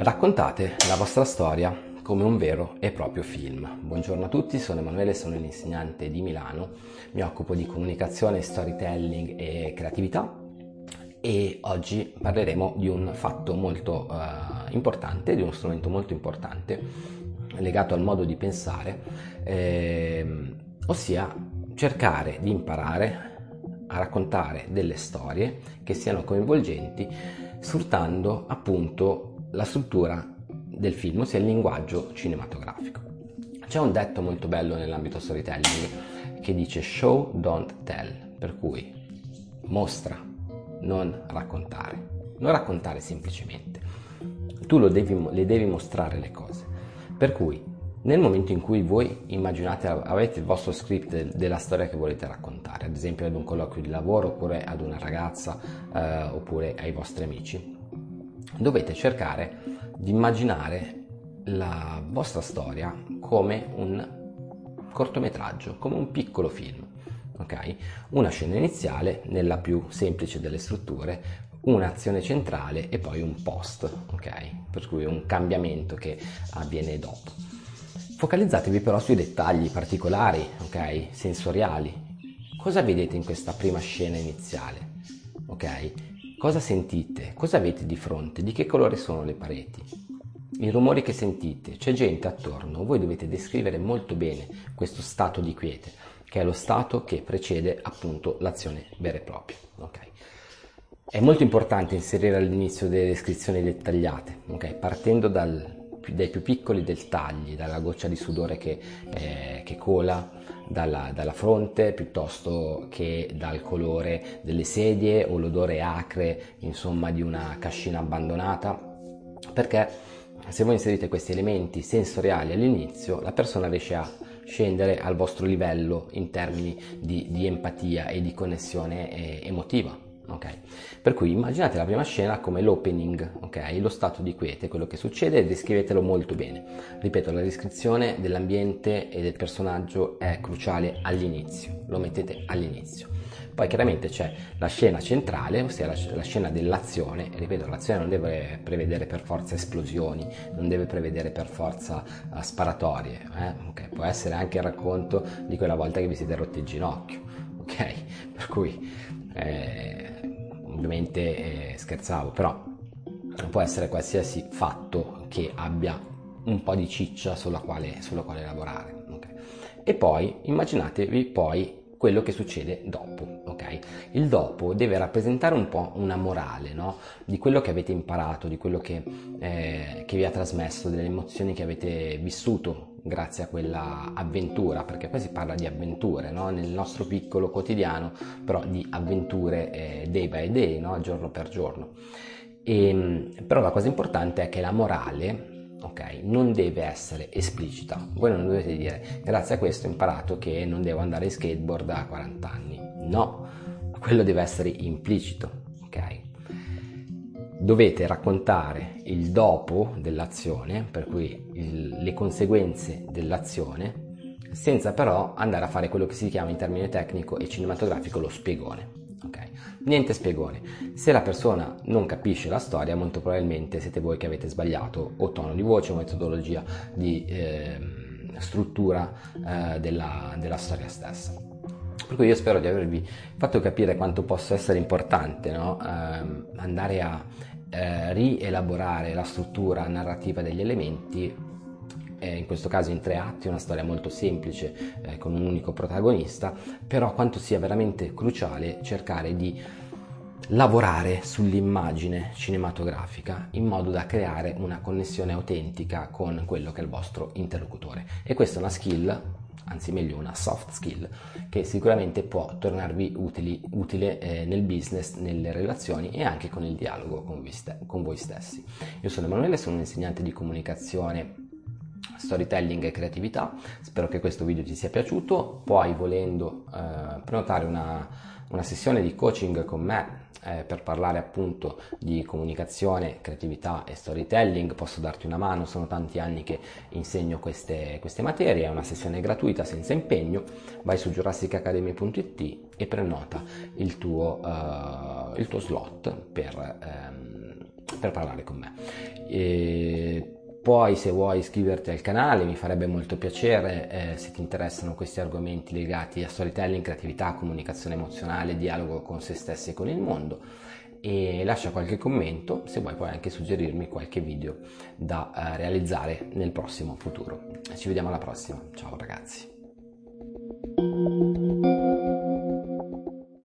Raccontate la vostra storia come un vero e proprio film. Buongiorno a tutti, sono Emanuele, sono un insegnante di Milano, mi occupo di comunicazione, storytelling e creatività e oggi parleremo di un fatto molto uh, importante, di uno strumento molto importante legato al modo di pensare, eh, ossia cercare di imparare a raccontare delle storie che siano coinvolgenti sfruttando appunto la struttura del film, ossia il linguaggio cinematografico. C'è un detto molto bello nell'ambito storytelling che dice show, don't tell, per cui mostra, non raccontare. Non raccontare semplicemente. Tu devi, le devi mostrare le cose. Per cui nel momento in cui voi immaginate, avete il vostro script della storia che volete raccontare, ad esempio ad un colloquio di lavoro oppure ad una ragazza eh, oppure ai vostri amici, dovete cercare di immaginare la vostra storia come un cortometraggio, come un piccolo film. Okay? Una scena iniziale nella più semplice delle strutture, un'azione centrale e poi un post, okay? per cui un cambiamento che avviene dopo. Focalizzatevi però sui dettagli particolari, okay? sensoriali. Cosa vedete in questa prima scena iniziale? Ok? Cosa sentite? Cosa avete di fronte? Di che colore sono le pareti? I rumori che sentite? C'è gente attorno? Voi dovete descrivere molto bene questo stato di quiete, che è lo stato che precede appunto l'azione vera e propria. Okay? È molto importante inserire all'inizio delle descrizioni dettagliate, okay? partendo dal dai più piccoli dettagli, dalla goccia di sudore che, eh, che cola dalla, dalla, fronte piuttosto che dal colore delle sedie o l'odore acre, insomma, di una cascina abbandonata, perché se voi inserite questi elementi sensoriali all'inizio, la persona riesce a scendere al vostro livello in termini di, di empatia e di connessione eh, emotiva. Okay. Per cui immaginate la prima scena come l'opening, okay? lo stato di quiete, quello che succede e descrivetelo molto bene. Ripeto, la descrizione dell'ambiente e del personaggio è cruciale all'inizio, lo mettete all'inizio. Poi chiaramente c'è la scena centrale, ossia la, la scena dell'azione, ripeto, l'azione non deve prevedere per forza esplosioni, non deve prevedere per forza uh, sparatorie, eh? okay. può essere anche il racconto di quella volta che vi siete rotti il ginocchio? Per cui... Ovviamente eh, scherzavo, però può essere qualsiasi fatto che abbia un po' di ciccia sulla quale, sulla quale lavorare. Okay? E poi immaginatevi poi quello che succede dopo. Okay? Il dopo deve rappresentare un po' una morale no? di quello che avete imparato, di quello che, eh, che vi ha trasmesso, delle emozioni che avete vissuto grazie a quella avventura, perché poi si parla di avventure no? nel nostro piccolo quotidiano, però di avventure eh, day by day, no? giorno per giorno. E, ehm, però la cosa importante è che la morale ok? Non deve essere esplicita. Voi non dovete dire grazie a questo ho imparato che non devo andare in skateboard a 40 anni. No, quello deve essere implicito, ok? Dovete raccontare il dopo dell'azione, per cui il, le conseguenze dell'azione, senza però andare a fare quello che si chiama in termine tecnico e cinematografico lo spiegone. Okay. Niente spiegone. Se la persona non capisce la storia, molto probabilmente siete voi che avete sbagliato o tono di voce o metodologia di eh, struttura eh, della, della storia stessa. Per cui io spero di avervi fatto capire quanto possa essere importante no? eh, andare a eh, rielaborare la struttura narrativa degli elementi eh, in questo caso in tre atti, una storia molto semplice eh, con un unico protagonista, però quanto sia veramente cruciale cercare di lavorare sull'immagine cinematografica in modo da creare una connessione autentica con quello che è il vostro interlocutore. E questa è una skill, anzi meglio una soft skill, che sicuramente può tornarvi utili, utile eh, nel business, nelle relazioni e anche con il dialogo con voi, st- con voi stessi. Io sono Emanuele, sono un insegnante di comunicazione storytelling e creatività. Spero che questo video ti sia piaciuto. Puoi, volendo, eh, prenotare una, una, sessione di coaching con me eh, per parlare appunto di comunicazione, creatività e storytelling. Posso darti una mano, sono tanti anni che insegno queste, queste materie. È una sessione gratuita senza impegno. Vai su jurassicacademy.it e prenota il tuo, uh, il tuo slot per. Um, per parlare con me. E poi se vuoi iscriverti al canale mi farebbe molto piacere eh, se ti interessano questi argomenti legati a storytelling, creatività, comunicazione emozionale, dialogo con se stessi e con il mondo e lascia qualche commento se vuoi puoi anche suggerirmi qualche video da eh, realizzare nel prossimo futuro. Ci vediamo alla prossima, ciao ragazzi.